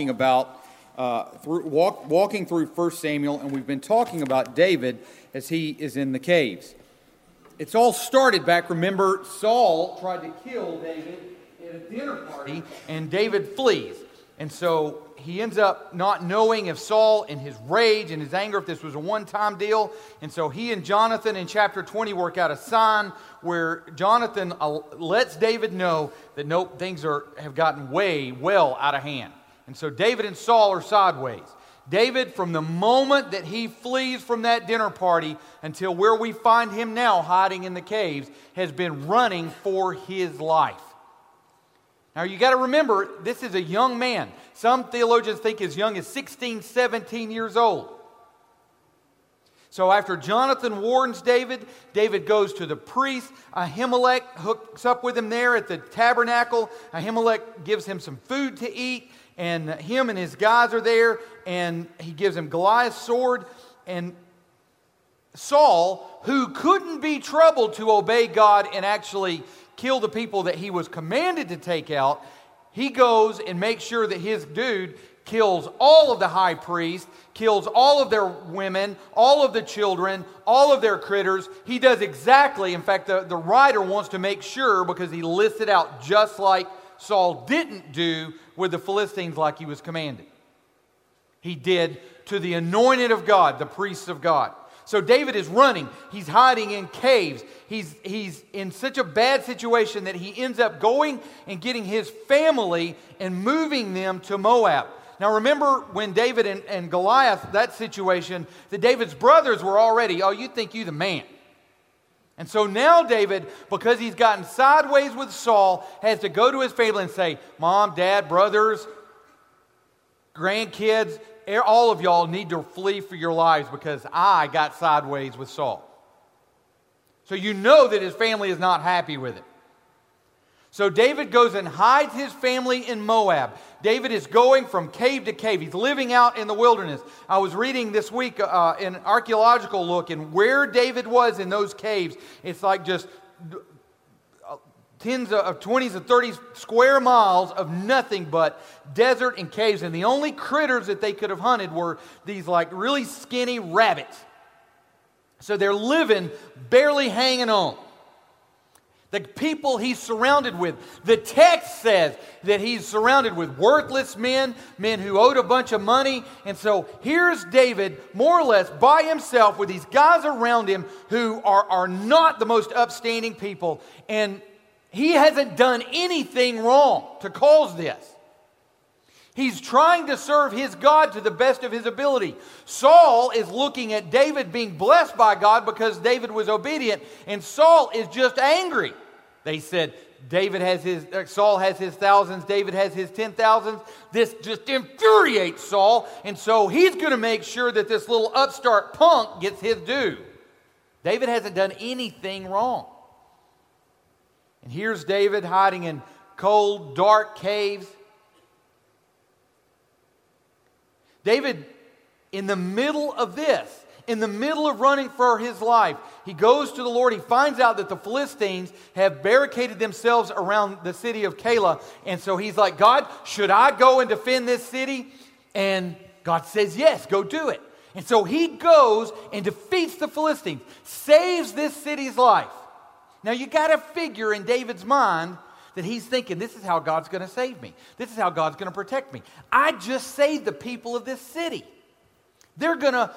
talking about uh, through, walk, walking through 1 Samuel, and we've been talking about David as he is in the caves. It's all started back, remember, Saul tried to kill David at a dinner party, and David flees. And so he ends up not knowing if Saul, in his rage and his anger, if this was a one time deal. And so he and Jonathan in chapter 20 work out a sign where Jonathan uh, lets David know that nope, things are, have gotten way, well out of hand. And so David and Saul are sideways. David, from the moment that he flees from that dinner party until where we find him now hiding in the caves, has been running for his life. Now, you got to remember, this is a young man. Some theologians think as young as 16, 17 years old. So, after Jonathan warns David, David goes to the priest. Ahimelech hooks up with him there at the tabernacle. Ahimelech gives him some food to eat, and him and his guys are there, and he gives him Goliath's sword. And Saul, who couldn't be troubled to obey God and actually kill the people that he was commanded to take out, he goes and makes sure that his dude kills all of the high priest, kills all of their women, all of the children, all of their critters. He does exactly, in fact, the, the writer wants to make sure because he lists it out just like Saul didn't do with the Philistines like he was commanded. He did to the anointed of God, the priests of God. So David is running. He's hiding in caves. He's, he's in such a bad situation that he ends up going and getting his family and moving them to Moab. Now, remember when David and, and Goliath, that situation, that David's brothers were already, oh, you think you the man. And so now David, because he's gotten sideways with Saul, has to go to his family and say, Mom, Dad, brothers, grandkids, all of y'all need to flee for your lives because I got sideways with Saul. So you know that his family is not happy with it. So David goes and hides his family in Moab. David is going from cave to cave. He's living out in the wilderness. I was reading this week uh, an archaeological look, and where David was in those caves, it's like just tens of 20s and 30s square miles of nothing but desert and caves. And the only critters that they could have hunted were these like really skinny rabbits. So they're living barely hanging on. The people he's surrounded with. The text says that he's surrounded with worthless men, men who owed a bunch of money. And so here's David, more or less by himself, with these guys around him who are, are not the most upstanding people. And he hasn't done anything wrong to cause this. He's trying to serve his God to the best of his ability. Saul is looking at David being blessed by God because David was obedient, and Saul is just angry. They said, David has his, uh, Saul has his thousands, David has his ten thousands. This just infuriates Saul, and so he's going to make sure that this little upstart punk gets his due. David hasn't done anything wrong. And here's David hiding in cold, dark caves. David, in the middle of this, in the middle of running for his life, he goes to the Lord. He finds out that the Philistines have barricaded themselves around the city of Keilah. And so he's like, God, should I go and defend this city? And God says, Yes, go do it. And so he goes and defeats the Philistines, saves this city's life. Now you got to figure in David's mind that he's thinking, this is how God's going to save me. This is how God's going to protect me. I just saved the people of this city. They're going to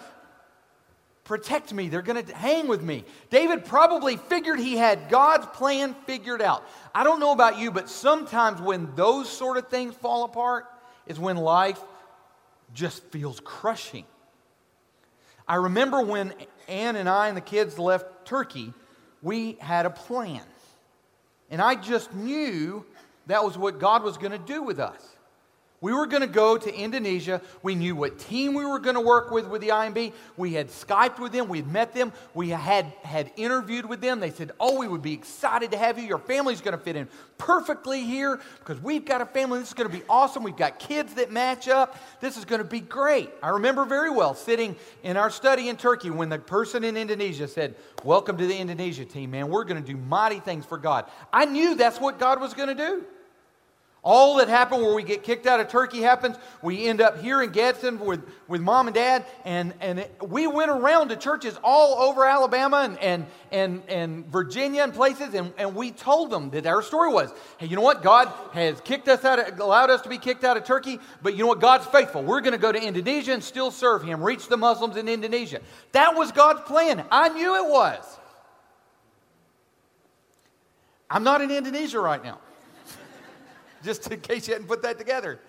protect me. They're going to hang with me. David probably figured he had God's plan figured out. I don't know about you, but sometimes when those sort of things fall apart is when life just feels crushing. I remember when Ann and I and the kids left Turkey we had a plan. And I just knew that was what God was going to do with us. We were going to go to Indonesia. We knew what team we were going to work with with the IMB. We had Skyped with them. We had met them. We had, had interviewed with them. They said, Oh, we would be excited to have you. Your family's going to fit in perfectly here because we've got a family. This is going to be awesome. We've got kids that match up. This is going to be great. I remember very well sitting in our study in Turkey when the person in Indonesia said, Welcome to the Indonesia team, man. We're going to do mighty things for God. I knew that's what God was going to do. All that happened where we get kicked out of Turkey happens. We end up here in Gadsden with, with mom and dad, and, and it, we went around to churches all over Alabama and, and, and, and Virginia and places, and, and we told them that our story was hey, you know what? God has kicked us out, of, allowed us to be kicked out of Turkey, but you know what? God's faithful. We're going to go to Indonesia and still serve Him, reach the Muslims in Indonesia. That was God's plan. I knew it was. I'm not in Indonesia right now just in case you hadn't put that together.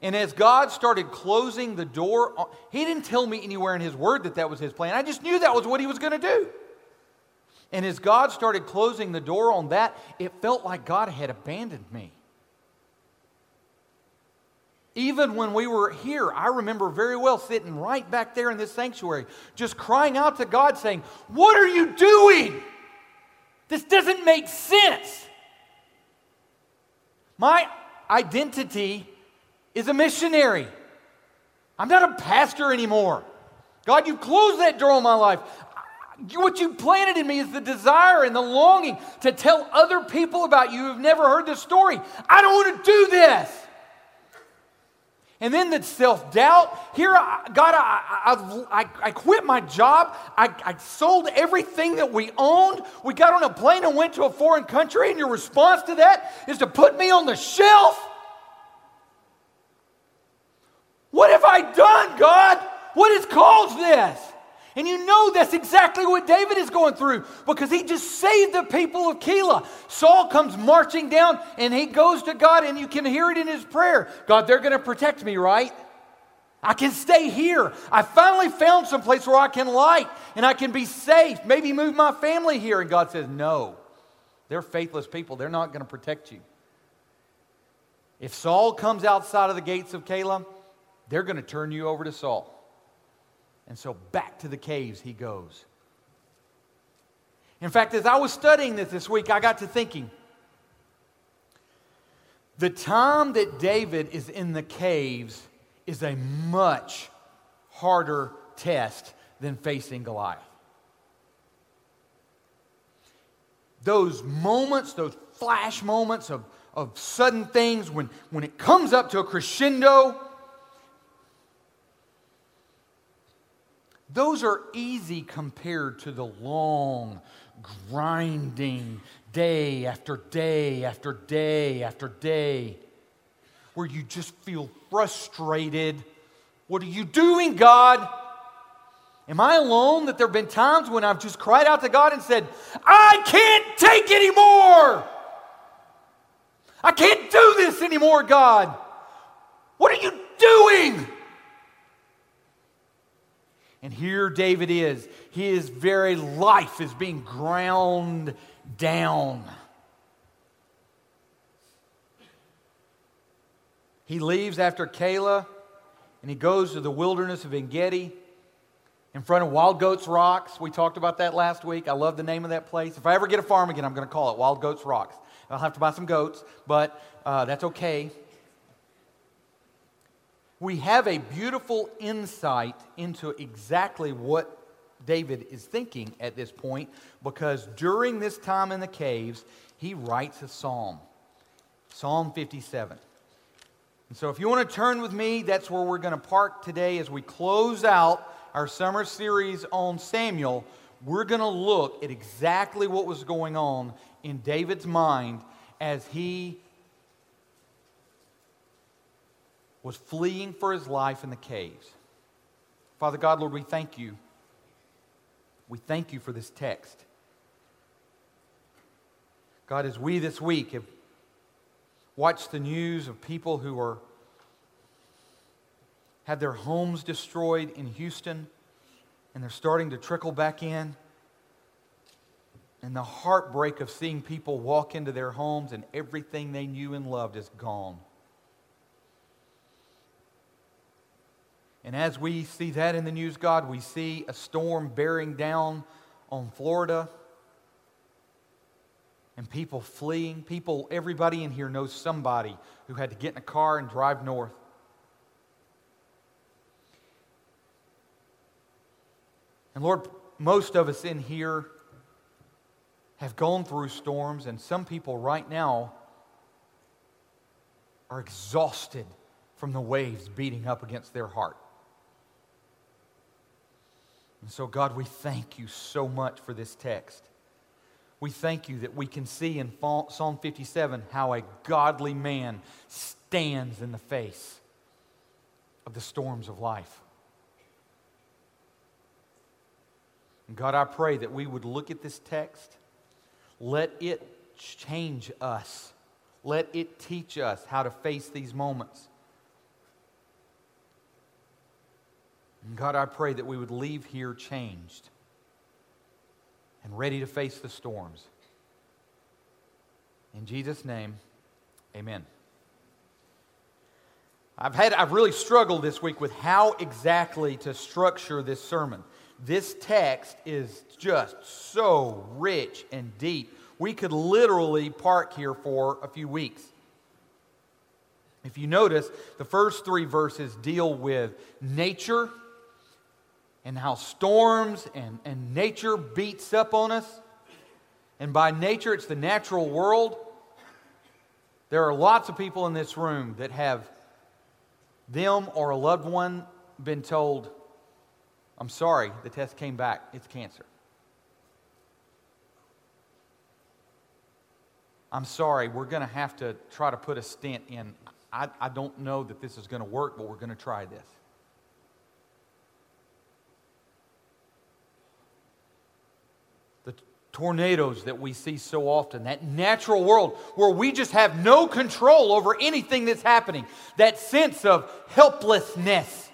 And as God started closing the door, He didn't tell me anywhere in His Word that that was His plan. I just knew that was what He was going to do. And as God started closing the door on that, it felt like God had abandoned me. Even when we were here, I remember very well sitting right back there in this sanctuary, just crying out to God, saying, What are you doing? This doesn't make sense. My identity is a missionary. I'm not a pastor anymore. God, you've closed that door on my life. What you planted in me is the desire and the longing to tell other people about you who've never heard this story. I don't want to do this. And then the self doubt. Here, I, God, I, I, I, quit my job. I, I sold everything that we owned. We got on a plane and went to a foreign country, and your response to that is to put me on the shelf? What have I done, God? What has caused this? And you know that's exactly what David is going through because he just saved the people of Keilah. Saul comes marching down and he goes to God, and you can hear it in his prayer God, they're going to protect me, right? I can stay here. I finally found some place where I can light and I can be safe. Maybe move my family here. And God says, No, they're faithless people. They're not going to protect you. If Saul comes outside of the gates of Keilah, they're going to turn you over to Saul. And so back to the caves he goes. In fact, as I was studying this this week, I got to thinking the time that David is in the caves is a much harder test than facing Goliath. Those moments, those flash moments of, of sudden things, when, when it comes up to a crescendo, Those are easy compared to the long, grinding day after day after day after day where you just feel frustrated. What are you doing, God? Am I alone that there have been times when I've just cried out to God and said, I can't take anymore? I can't do this anymore, God. What are you doing? And here David is. His very life is being ground down. He leaves after Keilah and he goes to the wilderness of En Gedi in front of Wild Goats Rocks. We talked about that last week. I love the name of that place. If I ever get a farm again, I'm going to call it Wild Goats Rocks. I'll have to buy some goats, but uh, that's okay we have a beautiful insight into exactly what David is thinking at this point because during this time in the caves, he writes a psalm, Psalm 57. And so, if you want to turn with me, that's where we're going to park today as we close out our summer series on Samuel. We're going to look at exactly what was going on in David's mind as he was fleeing for his life in the caves. Father God, Lord, we thank you. We thank you for this text. God, as we this week have watched the news of people who are had their homes destroyed in Houston and they're starting to trickle back in. And the heartbreak of seeing people walk into their homes and everything they knew and loved is gone. And as we see that in the news, God, we see a storm bearing down on Florida and people fleeing. People, everybody in here knows somebody who had to get in a car and drive north. And Lord, most of us in here have gone through storms, and some people right now are exhausted from the waves beating up against their heart. And so, God, we thank you so much for this text. We thank you that we can see in Psalm 57 how a godly man stands in the face of the storms of life. And God, I pray that we would look at this text, let it change us, let it teach us how to face these moments. And God, I pray that we would leave here changed and ready to face the storms. In Jesus' name, amen. I've, had, I've really struggled this week with how exactly to structure this sermon. This text is just so rich and deep. We could literally park here for a few weeks. If you notice, the first three verses deal with nature and how storms and, and nature beats up on us. And by nature, it's the natural world. There are lots of people in this room that have them or a loved one been told, I'm sorry, the test came back, it's cancer. I'm sorry, we're going to have to try to put a stent in. I, I don't know that this is going to work, but we're going to try this. The tornadoes that we see so often, that natural world where we just have no control over anything that's happening, that sense of helplessness.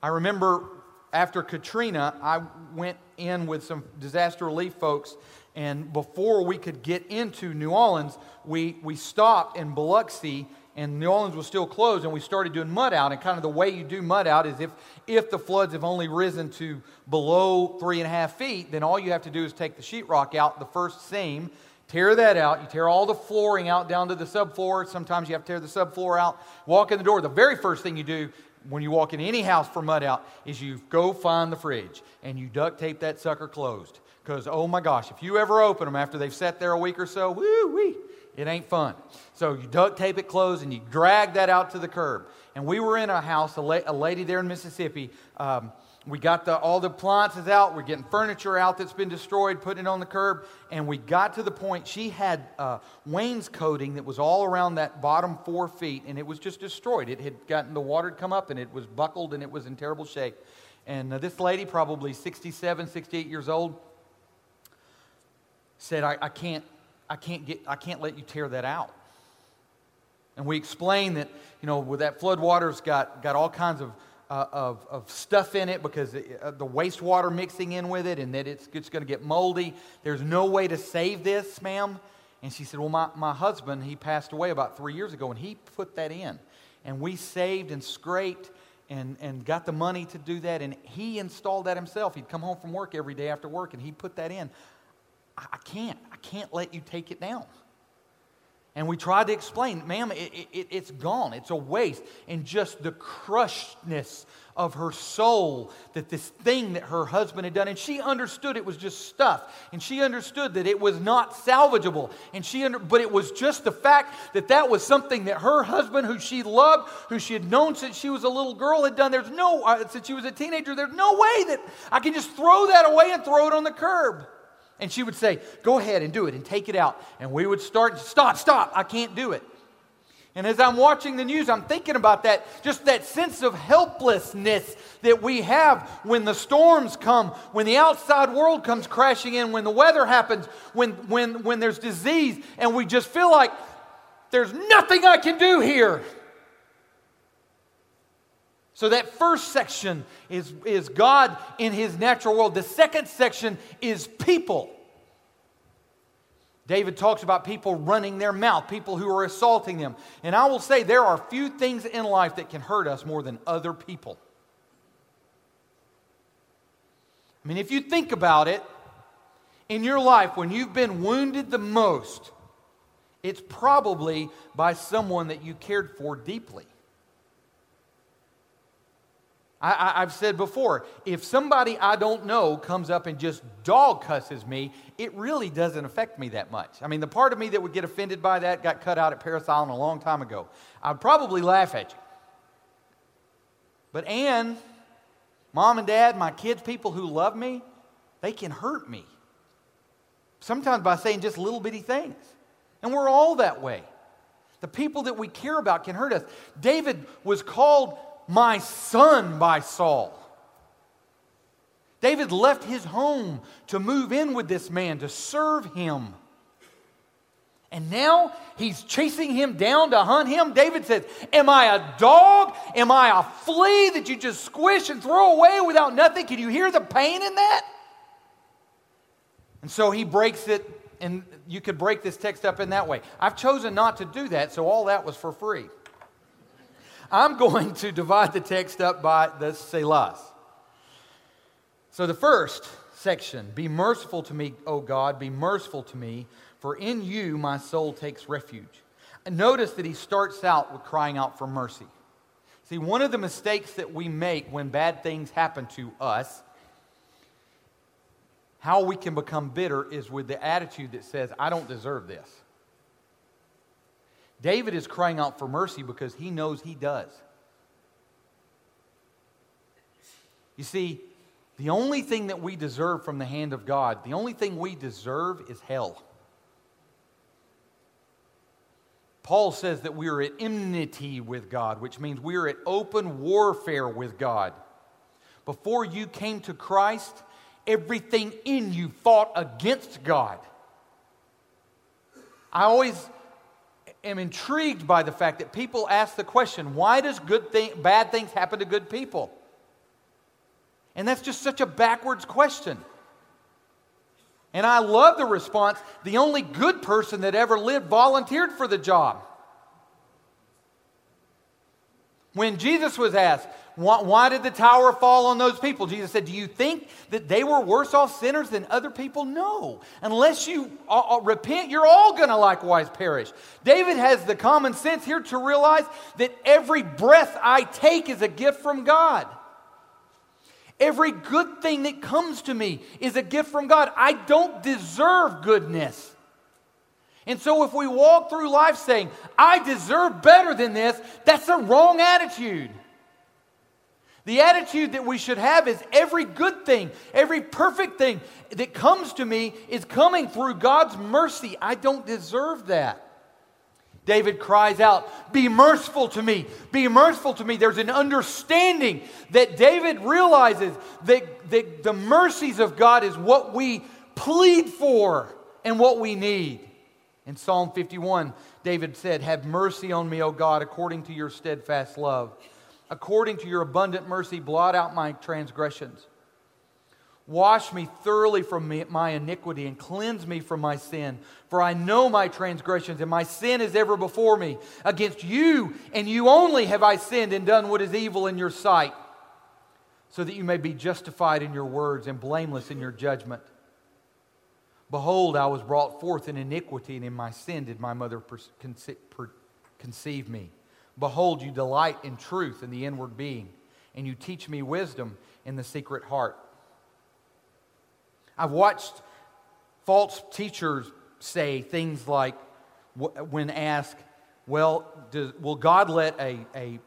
I remember after Katrina, I went in with some disaster relief folks, and before we could get into New Orleans, we, we stopped in Biloxi, and New Orleans was still closed, and we started doing mud out. And kind of the way you do mud out is if, if the floods have only risen to below three and a half feet, then all you have to do is take the sheetrock out, the first seam, tear that out. You tear all the flooring out down to the subfloor. Sometimes you have to tear the subfloor out. Walk in the door. The very first thing you do when you walk in any house for mud out is you go find the fridge and you duct tape that sucker closed. Because, oh my gosh, if you ever open them after they've sat there a week or so, woo wee, it ain't fun. So you duct tape it closed and you drag that out to the curb. And we were in a house, a, la- a lady there in Mississippi. Um, we got the, all the appliances out. We're getting furniture out that's been destroyed, putting it on the curb. And we got to the point she had uh, wainscoting that was all around that bottom four feet, and it was just destroyed. It had gotten the water had come up, and it was buckled, and it was in terrible shape. And uh, this lady, probably 67, 68 years old, said, I, I, can't, I, can't get, I can't let you tear that out. And we explained that, you know, with that flood water's got, got all kinds of uh, of, of stuff in it because uh, the wastewater mixing in with it and that it's, it's going to get moldy. There's no way to save this, ma'am. And she said, Well, my, my husband, he passed away about three years ago and he put that in. And we saved and scraped and, and got the money to do that. And he installed that himself. He'd come home from work every day after work and he put that in. I, I can't. Can't let you take it down. And we tried to explain, ma'am, it, it, it's gone. It's a waste. And just the crushedness of her soul that this thing that her husband had done, and she understood it was just stuff. And she understood that it was not salvageable. And she, under, but it was just the fact that that was something that her husband, who she loved, who she had known since she was a little girl, had done. There's no, uh, since she was a teenager, there's no way that I can just throw that away and throw it on the curb. And she would say, Go ahead and do it and take it out. And we would start, Stop, stop, I can't do it. And as I'm watching the news, I'm thinking about that, just that sense of helplessness that we have when the storms come, when the outside world comes crashing in, when the weather happens, when, when, when there's disease, and we just feel like there's nothing I can do here. So, that first section is, is God in his natural world. The second section is people. David talks about people running their mouth, people who are assaulting them. And I will say there are few things in life that can hurt us more than other people. I mean, if you think about it, in your life, when you've been wounded the most, it's probably by someone that you cared for deeply. I, have said before, if somebody I don't know comes up and just dog cusses me, it really doesn't affect me that much. I mean, the part of me that would get offended by that got cut out at Parris Island a long time ago. I'd probably laugh at you. But Ann, mom and dad, my kids, people who love me, they can hurt me. Sometimes by saying just little bitty things. And we're all that way. The people that we care about can hurt us. David was called my son by Saul. David left his home to move in with this man, to serve him. And now he's chasing him down to hunt him. David says, Am I a dog? Am I a flea that you just squish and throw away without nothing? Can you hear the pain in that? And so he breaks it, and you could break this text up in that way. I've chosen not to do that, so all that was for free. I'm going to divide the text up by the Selahs. So the first section Be merciful to me, O God, be merciful to me, for in you my soul takes refuge. And notice that he starts out with crying out for mercy. See, one of the mistakes that we make when bad things happen to us, how we can become bitter is with the attitude that says, I don't deserve this. David is crying out for mercy because he knows he does. You see, the only thing that we deserve from the hand of God, the only thing we deserve is hell. Paul says that we are at enmity with God, which means we are at open warfare with God. Before you came to Christ, everything in you fought against God. I always am intrigued by the fact that people ask the question why does good thing, bad things happen to good people? And that's just such a backwards question. And I love the response the only good person that ever lived volunteered for the job. When Jesus was asked, why, why, did the tower fall on those people? Jesus said, Do you think that they were worse off sinners than other people? No. Unless you uh, uh, repent, you're all going to likewise perish. David has the common sense here to realize that every breath I take is a gift from God. Every good thing that comes to me is a gift from God. I don't deserve goodness. And so, if we walk through life saying, I deserve better than this, that's a wrong attitude. The attitude that we should have is every good thing, every perfect thing that comes to me is coming through God's mercy. I don't deserve that. David cries out, Be merciful to me, be merciful to me. There's an understanding that David realizes that, that the mercies of God is what we plead for and what we need. In Psalm 51, David said, Have mercy on me, O God, according to your steadfast love. According to your abundant mercy, blot out my transgressions. Wash me thoroughly from my iniquity and cleanse me from my sin. For I know my transgressions, and my sin is ever before me. Against you and you only have I sinned and done what is evil in your sight, so that you may be justified in your words and blameless in your judgment. Behold, I was brought forth in iniquity, and in my sin did my mother conceive me. Behold, you delight in truth in the inward being, and you teach me wisdom in the secret heart. I've watched false teachers say things like, when asked, well, does, will God let a, a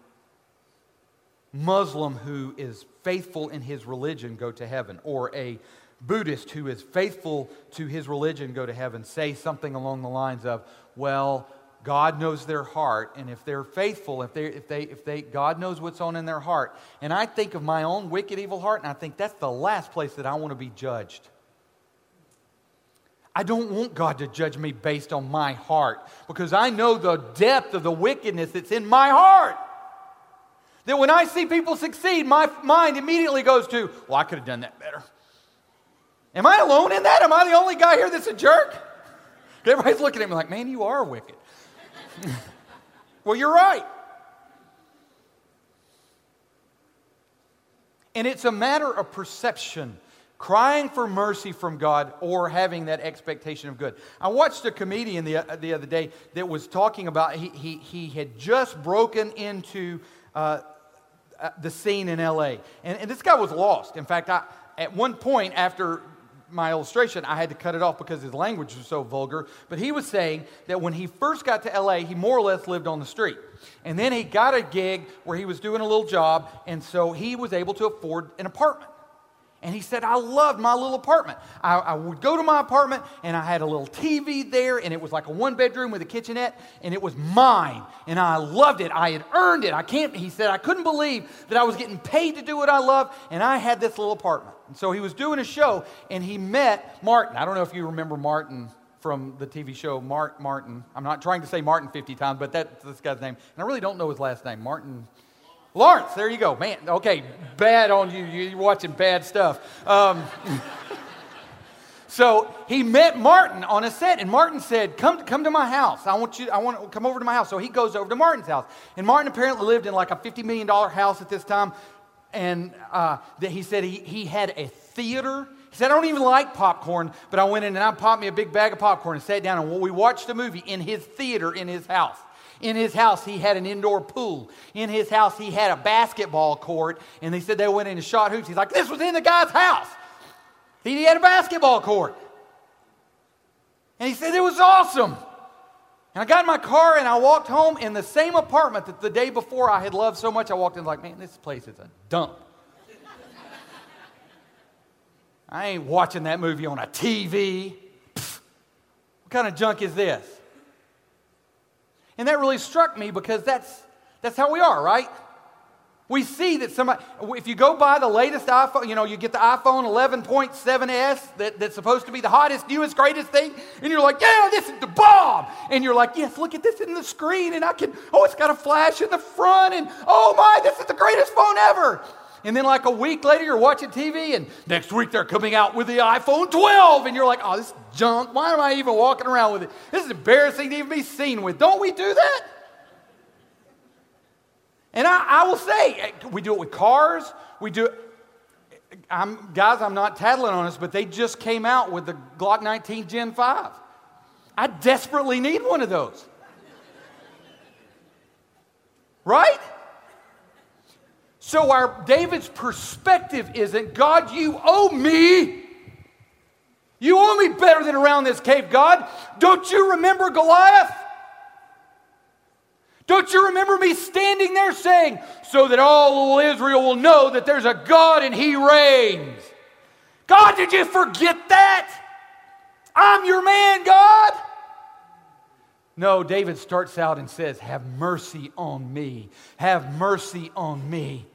Muslim who is faithful in his religion go to heaven? Or a Buddhist who is faithful to his religion go to heaven say something along the lines of, well, God knows their heart, and if they're faithful, if they, if they, if they, God knows what's on in their heart. And I think of my own wicked, evil heart, and I think that's the last place that I want to be judged. I don't want God to judge me based on my heart because I know the depth of the wickedness that's in my heart. That when I see people succeed, my mind immediately goes to, well, I could have done that better. Am I alone in that? Am I the only guy here that's a jerk? Everybody's looking at me like, man, you are wicked. well, you're right. And it's a matter of perception crying for mercy from God or having that expectation of good. I watched a comedian the, the other day that was talking about, he, he, he had just broken into uh, uh, the scene in LA. And, and this guy was lost. In fact, I, at one point after my illustration, I had to cut it off because his language was so vulgar. But he was saying that when he first got to LA, he more or less lived on the street. And then he got a gig where he was doing a little job, and so he was able to afford an apartment. And he said, I loved my little apartment. I, I, would go to my apartment and I had a little TV there, and it was like a one bedroom with a kitchenette, and it was mine. And I loved it. I had earned it. I can't, he said, I couldn't believe that I was getting paid to do what I love, and I had this little apartment. And so he was doing a show, and he met Martin. I don't know if you remember Martin from the TV show Mark Martin. I'm not trying to say Martin 50 times, but that's this guy's name. And I really don't know his last name. Martin. Lawrence, there you go. Man, okay, bad on you. You're watching bad stuff. Um, so he met Martin on a set, and Martin said, come, come to my house. I want you, I want to come over to my house. So he goes over to Martin's house. And Martin apparently lived in like a $50 million house at this time. And uh, that he said he, he had a theater. He said, I don't even like popcorn, but I went in and I popped me a big bag of popcorn and sat down and we watched a movie in his theater in his house. In his house, he had an indoor pool. In his house, he had a basketball court. And they said they went in and shot hoops. He's like, this was in the guy's house. He had a basketball court. And he said it was awesome. And I got in my car and I walked home in the same apartment that the day before I had loved so much. I walked in like, man, this place is a dump. I ain't watching that movie on a TV. Pfft, what kind of junk is this? And that really struck me because that's, that's how we are, right? We see that somebody, if you go buy the latest iPhone, you know, you get the iPhone 11.7S that, that's supposed to be the hottest, newest, greatest thing, and you're like, yeah, this is the bomb. And you're like, yes, look at this in the screen, and I can, oh, it's got a flash in the front, and oh my, this is the greatest phone ever. And then, like a week later, you're watching TV, and next week they're coming out with the iPhone 12, and you're like, oh, this junk. Why am I even walking around with it? This is embarrassing to even be seen with. Don't we do that? And I, I will say, we do it with cars. We do it. I'm, guys, I'm not tattling on us, but they just came out with the Glock 19 Gen 5. I desperately need one of those. Right? So our David's perspective isn't God, you owe me. You owe me better than around this cave, God. Don't you remember Goliath? Don't you remember me standing there saying, so that all Israel will know that there's a God and he reigns? God, did you forget that? I'm your man, God. No, David starts out and says, Have mercy on me. Have mercy on me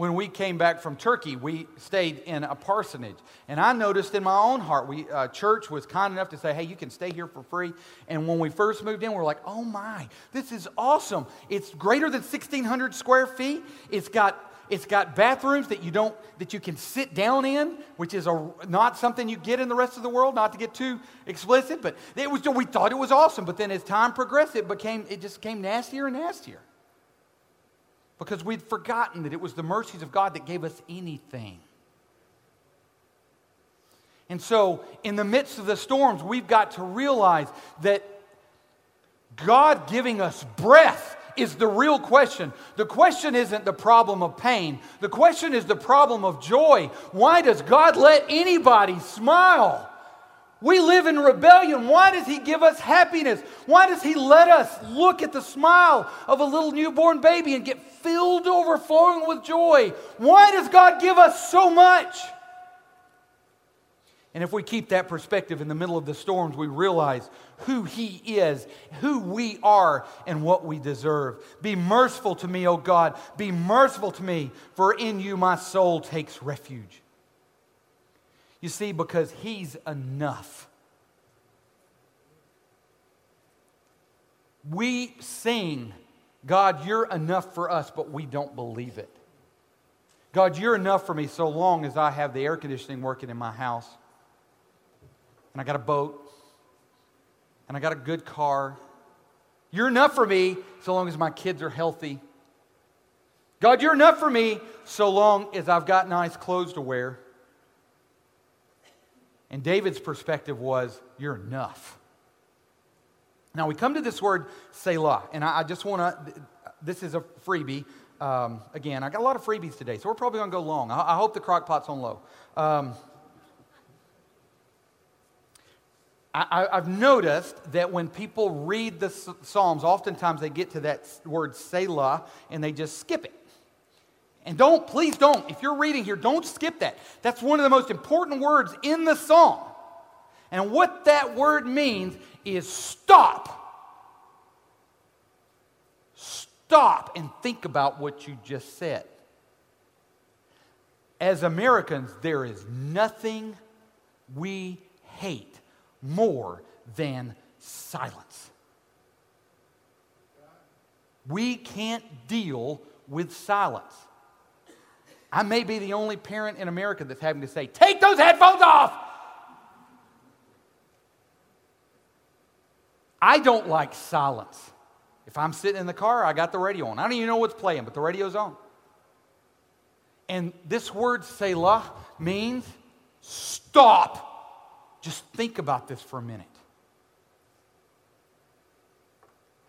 when we came back from Turkey, we stayed in a parsonage. And I noticed in my own heart, we uh, church was kind enough to say, hey, you can stay here for free. And when we first moved in, we are like, oh my, this is awesome. It's greater than 1,600 square feet. It's got it's got bathrooms that you don't that you can sit down in, which is a, not something you get in the rest of the world. Not to get too explicit, but it was we thought it was awesome. But then as time progressed, it became it just became nastier and nastier because we'd forgotten that it was the mercies of God that gave us anything. And so, in the midst of the storms, we've got to realize that God giving us breath is the real question. The question isn't the problem of pain, the question is the problem of joy. Why does God let anybody smile? We live in rebellion. Why does He give us happiness? Why does He let us look at the smile of a little newborn baby and get filled overflowing with joy? Why does God give us so much? And if we keep that perspective in the middle of the storms, we realize who He is, who we are, and what we deserve. Be merciful to me, O God. Be merciful to me, for in you my soul takes refuge. You see, because He's enough. We sing, God, you're enough for us, but we don't believe it. God, you're enough for me so long as I have the air conditioning working in my house, and I got a boat, and I got a good car. You're enough for me so long as my kids are healthy. God, you're enough for me so long as I've got nice clothes to wear. And David's perspective was, You're enough. Now we come to this word Selah, and I, I just want to this is a freebie. Um, again, I got a lot of freebies today, so we're probably going to go long. I, I, hope the crock pot's on low. Um, I, have noticed that when people read the Psalms, oftentimes they get to that word Selah and they just skip it. And don't, please don't, if you're reading here, don't skip that. That's one of the most important words in the Psalm. And what that word means is stop. Stop and think about what you just said. As Americans, there is nothing we hate more than silence. We can't deal with silence. I may be the only parent in America that's having to say, take those headphones off. I don't like silence. If I'm sitting in the car, I got the radio on. I don't even know what's playing, but the radio's on. And this word Selah means stop. Just think about this for a minute.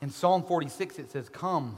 In Psalm 46, it says, Come,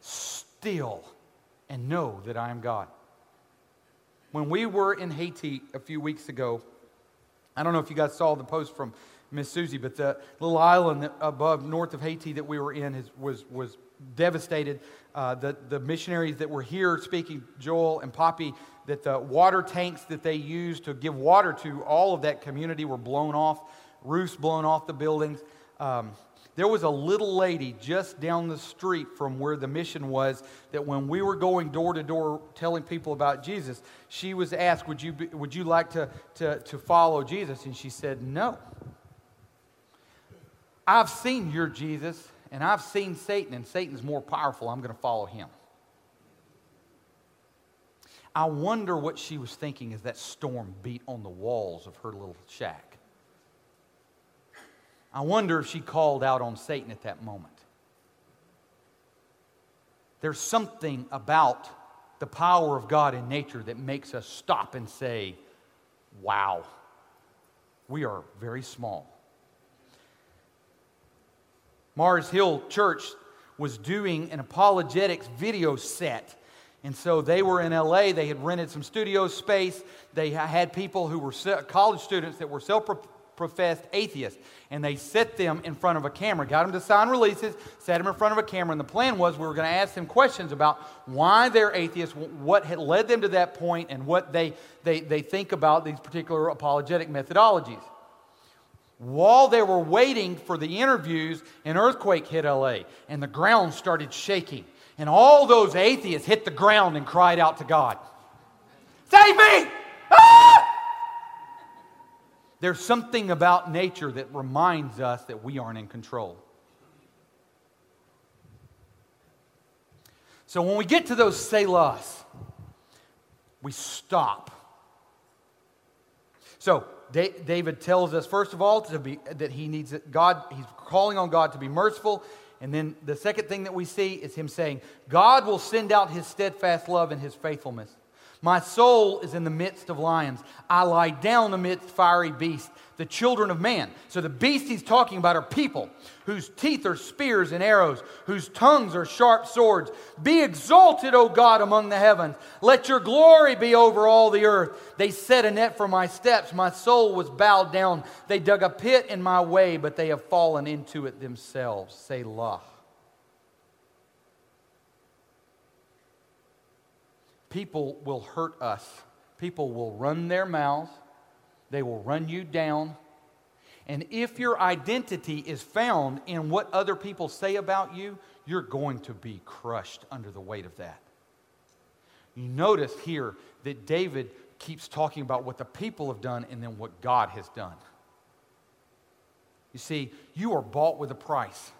still and know that I am God. When we were in Haiti a few weeks ago, I don't know if you guys saw the post from Miss Susie, but the little island above north of Haiti that we were in is, was, was devastated. Uh, the, the missionaries that were here speaking, Joel and Poppy, that the water tanks that they used to give water to all of that community were blown off, roofs blown off the buildings. Um, there was a little lady just down the street from where the mission was that when we were going door to door telling people about Jesus, she was asked, Would you, be, would you like to, to, to follow Jesus? And she said, No. I've seen your Jesus, and I've seen Satan, and Satan's more powerful. I'm going to follow him. I wonder what she was thinking as that storm beat on the walls of her little shack. I wonder if she called out on Satan at that moment. There's something about the power of God in nature that makes us stop and say, Wow, we are very small. Mars Hill Church was doing an apologetics video set and so they were in LA. They had rented some studio space. They had people who were college students that were self professed atheists. And they set them in front of a camera, got them to sign releases, set them in front of a camera. And the plan was we were going to ask them questions about why they're atheists, what had led them to that point, and what they, they, they think about these particular apologetic methodologies. While they were waiting for the interviews, an earthquake hit LA and the ground started shaking. And all those atheists hit the ground and cried out to God, Save me! Ah! There's something about nature that reminds us that we aren't in control. So when we get to those Selahs, we stop. So David tells us, first of all, to be, that he needs God, he's calling on God to be merciful and then the second thing that we see is him saying, God will send out his steadfast love and his faithfulness. My soul is in the midst of lions. I lie down amidst fiery beasts, the children of man. So the beasts he's talking about are people whose teeth are spears and arrows, whose tongues are sharp swords. Be exalted, O God, among the heavens. Let your glory be over all the earth. They set a net for my steps. My soul was bowed down. They dug a pit in my way, but they have fallen into it themselves. Selah. People will hurt us. People will run their mouths, they will run you down. And if your identity is found in what other people say about you, you're going to be crushed under the weight of that. You notice here that David keeps talking about what the people have done and then what God has done. You see, you are bought with a price.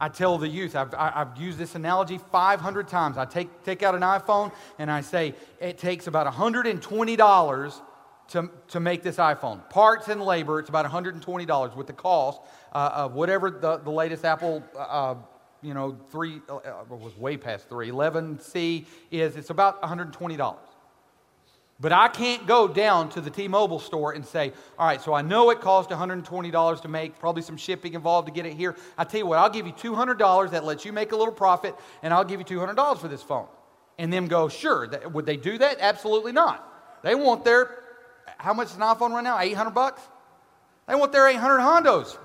I tell the youth, I've, I've used this analogy 500 times. I take, take out an iPhone and I say, it takes about $120 to, to make this iPhone. Parts and labor, it's about $120 with the cost uh, of whatever the, the latest Apple, uh, you know, 3, uh, was way past 3, 11C is, it's about $120. But I can't go down to the T Mobile store and say, all right, so I know it cost $120 to make, probably some shipping involved to get it here. I tell you what, I'll give you $200 that lets you make a little profit, and I'll give you $200 for this phone. And them go, sure. Would they do that? Absolutely not. They want their, how much is an iPhone right now? 800 bucks? They want their 800 Hondos.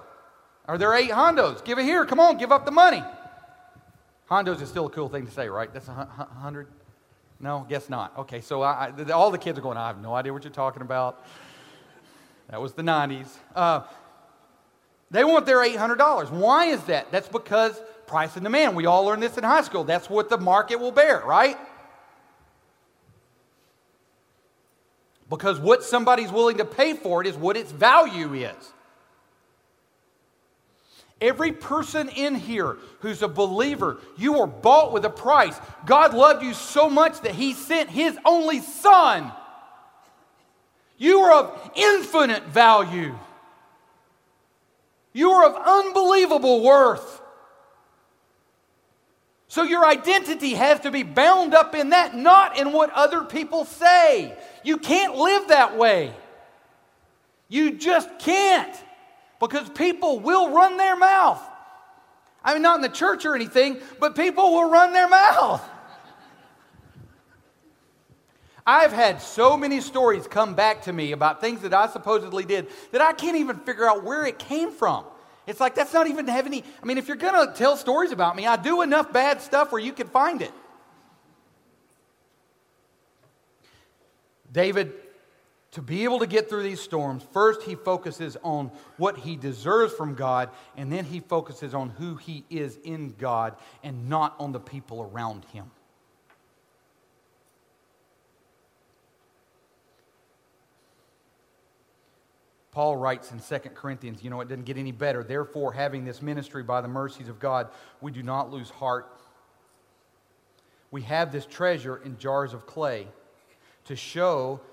Or their eight Hondos. Give it here. Come on, give up the money. Hondos is still a cool thing to say, right? That's a hundred. No, guess not. Okay, so I, I, all the kids are going, I have no idea what you're talking about. That was the 90s. Uh, they want their $800. Why is that? That's because price and demand. We all learned this in high school. That's what the market will bear, right? Because what somebody's willing to pay for it is what its value is. Every person in here who's a believer, you were bought with a price. God loved you so much that He sent His only Son. You are of infinite value. You are of unbelievable worth. So your identity has to be bound up in that, not in what other people say. You can't live that way. You just can't because people will run their mouth. I mean, not in the church or anything, but people will run their mouth. I've had so many stories come back to me about things that I supposedly did that I can't even figure out where it came from. It's like that's not even have any. I mean, if you're going to tell stories about me, I do enough bad stuff where you can find it. David to be able to get through these storms, first he focuses on what he deserves from God, and then he focuses on who he is in God and not on the people around him. Paul writes in 2 Corinthians, you know, it doesn't get any better. Therefore, having this ministry by the mercies of God, we do not lose heart. We have this treasure in jars of clay to show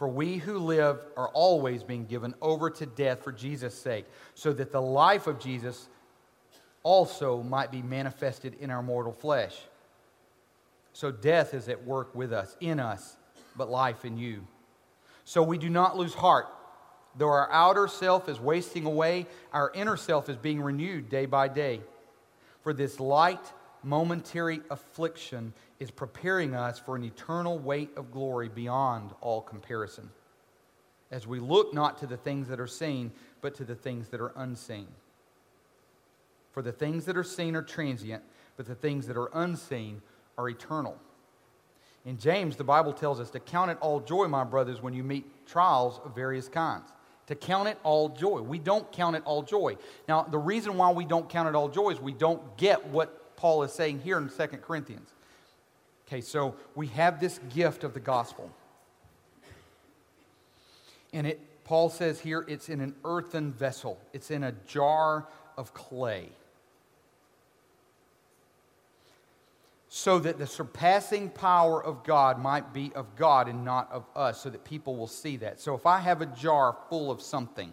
For we who live are always being given over to death for Jesus' sake, so that the life of Jesus also might be manifested in our mortal flesh. So death is at work with us, in us, but life in you. So we do not lose heart. Though our outer self is wasting away, our inner self is being renewed day by day. For this light, momentary affliction is preparing us for an eternal weight of glory beyond all comparison. As we look not to the things that are seen, but to the things that are unseen. For the things that are seen are transient, but the things that are unseen are eternal. In James, the Bible tells us to count it all joy, my brothers, when you meet trials of various kinds. To count it all joy. We don't count it all joy. Now, the reason why we don't count it all joy is we don't get what Paul is saying here in 2 Corinthians. Okay, so we have this gift of the gospel. And it Paul says here it's in an earthen vessel. It's in a jar of clay. So that the surpassing power of God might be of God and not of us, so that people will see that. So if I have a jar full of something,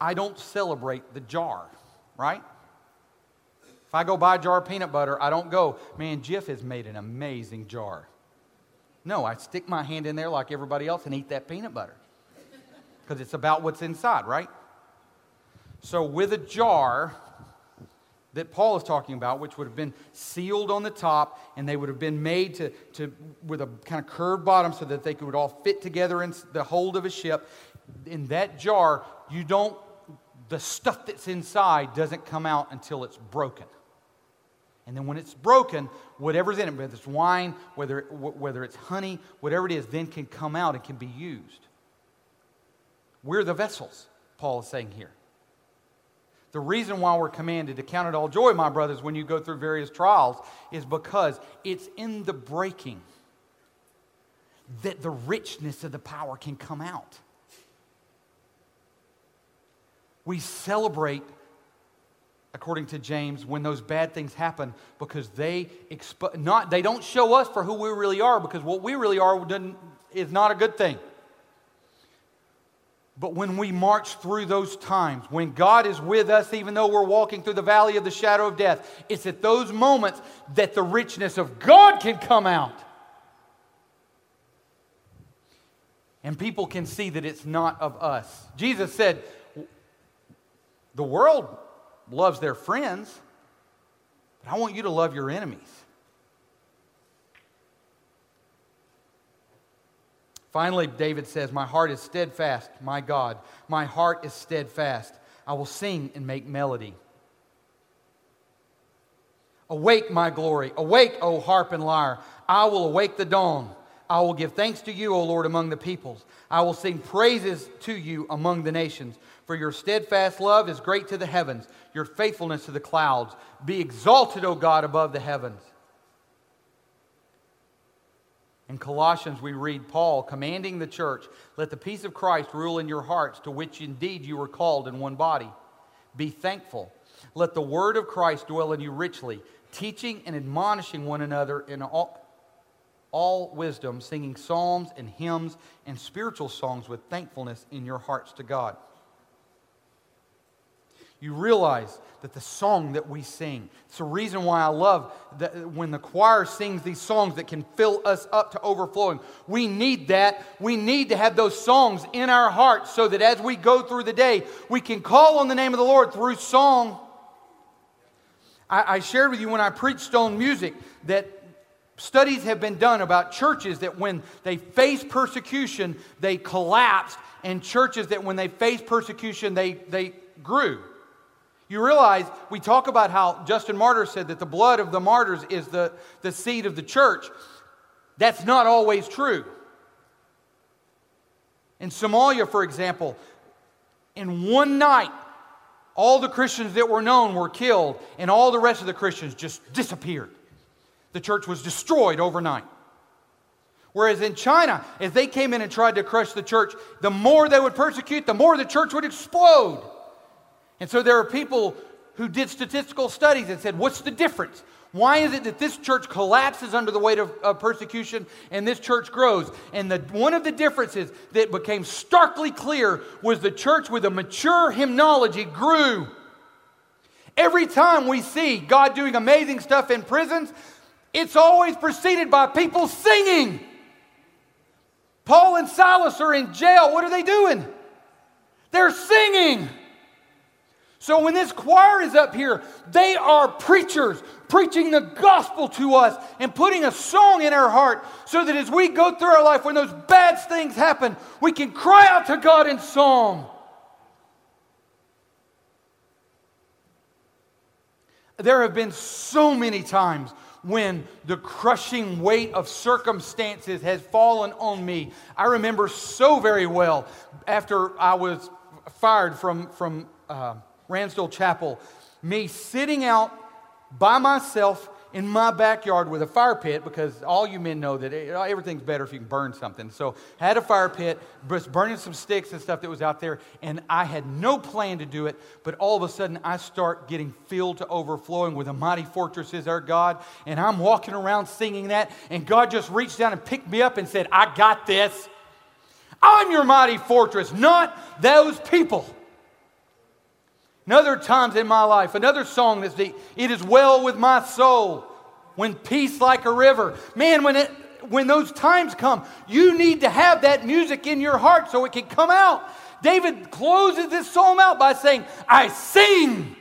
I don't celebrate the jar, right? If I go buy a jar of peanut butter, I don't go, man, Jeff has made an amazing jar. No, I stick my hand in there like everybody else and eat that peanut butter. Because it's about what's inside, right? So, with a jar that Paul is talking about, which would have been sealed on the top, and they would have been made to, to with a kind of curved bottom so that they could all fit together in the hold of a ship. In that jar, you don't the stuff that's inside doesn't come out until it's broken. And then when it's broken, whatever's in it, whether it's wine, whether, whether it's honey, whatever it is, then can come out and can be used. We're the vessels, Paul is saying here. The reason why we're commanded to count it all joy, my brothers, when you go through various trials, is because it's in the breaking that the richness of the power can come out. We celebrate, according to James, when those bad things happen because they expo- not they don't show us for who we really are because what we really are is not a good thing. But when we march through those times, when God is with us, even though we're walking through the valley of the shadow of death, it's at those moments that the richness of God can come out. And people can see that it's not of us. Jesus said, The world loves their friends, but I want you to love your enemies. Finally, David says, My heart is steadfast, my God. My heart is steadfast. I will sing and make melody. Awake, my glory. Awake, O harp and lyre. I will awake the dawn. I will give thanks to you, O Lord, among the peoples. I will sing praises to you among the nations. For your steadfast love is great to the heavens, your faithfulness to the clouds. Be exalted, O God, above the heavens. In Colossians, we read Paul commanding the church, Let the peace of Christ rule in your hearts, to which indeed you were called in one body. Be thankful. Let the word of Christ dwell in you richly, teaching and admonishing one another in all, all wisdom, singing psalms and hymns and spiritual songs with thankfulness in your hearts to God you realize that the song that we sing, it's the reason why I love that when the choir sings these songs that can fill us up to overflowing. We need that. We need to have those songs in our hearts so that as we go through the day, we can call on the name of the Lord through song. I, I shared with you when I preached on music that studies have been done about churches that when they face persecution, they collapsed, and churches that when they face persecution, they, they grew. You realize we talk about how Justin Martyr said that the blood of the martyrs is the, the seed of the church. That's not always true. In Somalia, for example, in one night, all the Christians that were known were killed, and all the rest of the Christians just disappeared. The church was destroyed overnight. Whereas in China, as they came in and tried to crush the church, the more they would persecute, the more the church would explode. And so there are people who did statistical studies and said, what's the difference? Why is it that this church collapses under the weight of, of persecution and this church grows? And the, one of the differences that became starkly clear was the church with a mature hymnology grew. Every time we see God doing amazing stuff in prisons, it's always preceded by people singing. Paul and Silas are in jail. What are they doing? They're singing. So when this choir is up here, they are preachers preaching the gospel to us and putting a song in our heart so that as we go through our life, when those bad things happen, we can cry out to God in song. There have been so many times when the crushing weight of circumstances has fallen on me. I remember so very well after I was fired from, from uh, Ransdell Chapel, me sitting out by myself in my backyard with a fire pit because all you men know that everything's better if you can burn something. So I had a fire pit, just burning some sticks and stuff that was out there, and I had no plan to do it. But all of a sudden, I start getting filled to overflowing with a mighty fortress is our God, and I'm walking around singing that, and God just reached down and picked me up and said, "I got this. I'm your mighty fortress, not those people." And other times in my life, another song that's deep, it is well with my soul. When peace like a river. Man, when it when those times come, you need to have that music in your heart so it can come out. David closes this psalm out by saying, I sing.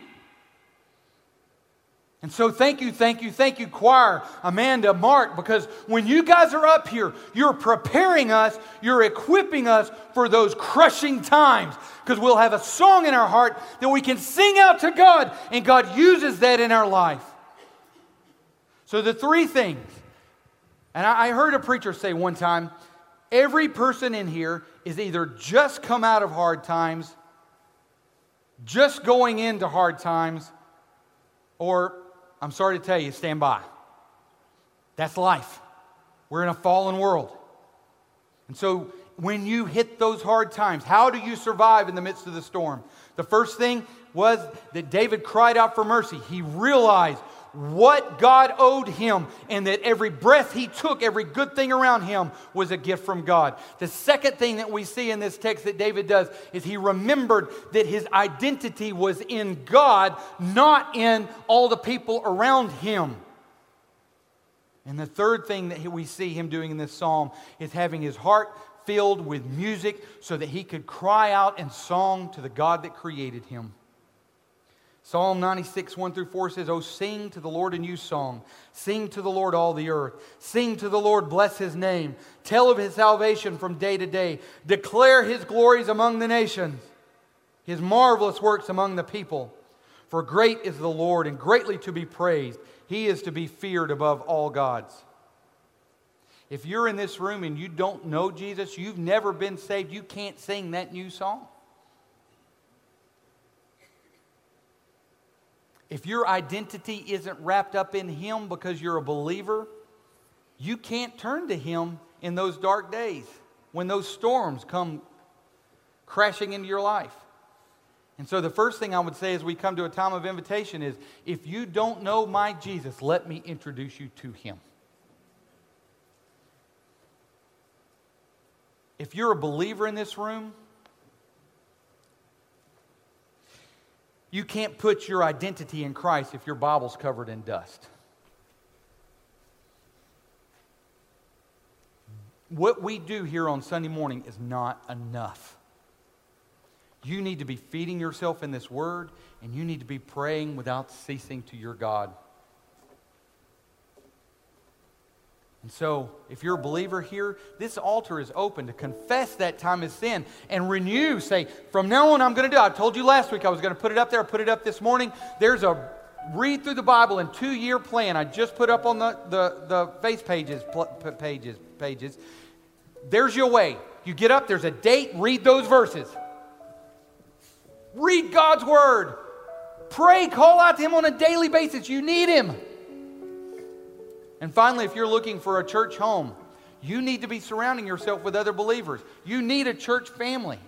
And so, thank you, thank you, thank you, choir, Amanda, Mark, because when you guys are up here, you're preparing us, you're equipping us for those crushing times. Because we'll have a song in our heart that we can sing out to God, and God uses that in our life. So, the three things, and I heard a preacher say one time every person in here is either just come out of hard times, just going into hard times, or I'm sorry to tell you, stand by. That's life. We're in a fallen world. And so, when you hit those hard times, how do you survive in the midst of the storm? The first thing was that David cried out for mercy. He realized what God owed him and that every breath he took, every good thing around him was a gift from God. The second thing that we see in this text that David does is he remembered that his identity was in God, not in all the people around him. And the third thing that we see him doing in this psalm is having his heart filled with music so that he could cry out in song to the God that created him. Psalm 96, 1 through 4 says, Oh, sing to the Lord a new song. Sing to the Lord all the earth. Sing to the Lord, bless his name. Tell of his salvation from day to day. Declare his glories among the nations, his marvelous works among the people. For great is the Lord and greatly to be praised. He is to be feared above all gods. If you're in this room and you don't know Jesus, you've never been saved, you can't sing that new song. If your identity isn't wrapped up in Him because you're a believer, you can't turn to Him in those dark days when those storms come crashing into your life. And so, the first thing I would say as we come to a time of invitation is if you don't know my Jesus, let me introduce you to Him. If you're a believer in this room, You can't put your identity in Christ if your Bible's covered in dust. What we do here on Sunday morning is not enough. You need to be feeding yourself in this word, and you need to be praying without ceasing to your God. And so, if you're a believer here, this altar is open to confess that time of sin and renew. Say, from now on, I'm going to do. I told you last week I was going to put it up there. I put it up this morning. There's a read through the Bible in two year plan. I just put up on the, the, the face pages, pages, pages. There's your way. You get up, there's a date, read those verses. Read God's word. Pray, call out to Him on a daily basis. You need Him. And finally, if you're looking for a church home, you need to be surrounding yourself with other believers. You need a church family.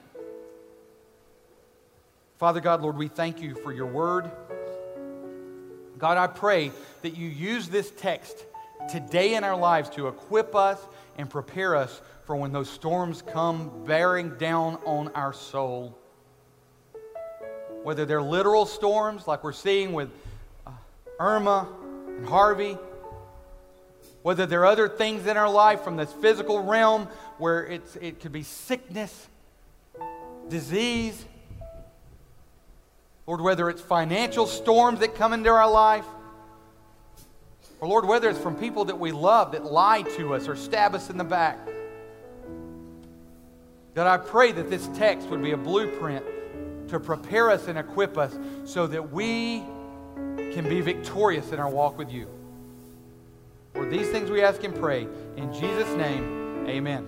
Father God, Lord, we thank you for your word. God, I pray that you use this text today in our lives to equip us and prepare us for when those storms come bearing down on our soul. Whether they're literal storms like we're seeing with uh, Irma and Harvey, whether there are other things in our life from this physical realm where it's, it could be sickness, disease, Lord, whether it's financial storms that come into our life, or Lord, whether it's from people that we love that lie to us or stab us in the back. God, I pray that this text would be a blueprint to prepare us and equip us so that we can be victorious in our walk with you. For these things we ask and pray. In Jesus' name, amen.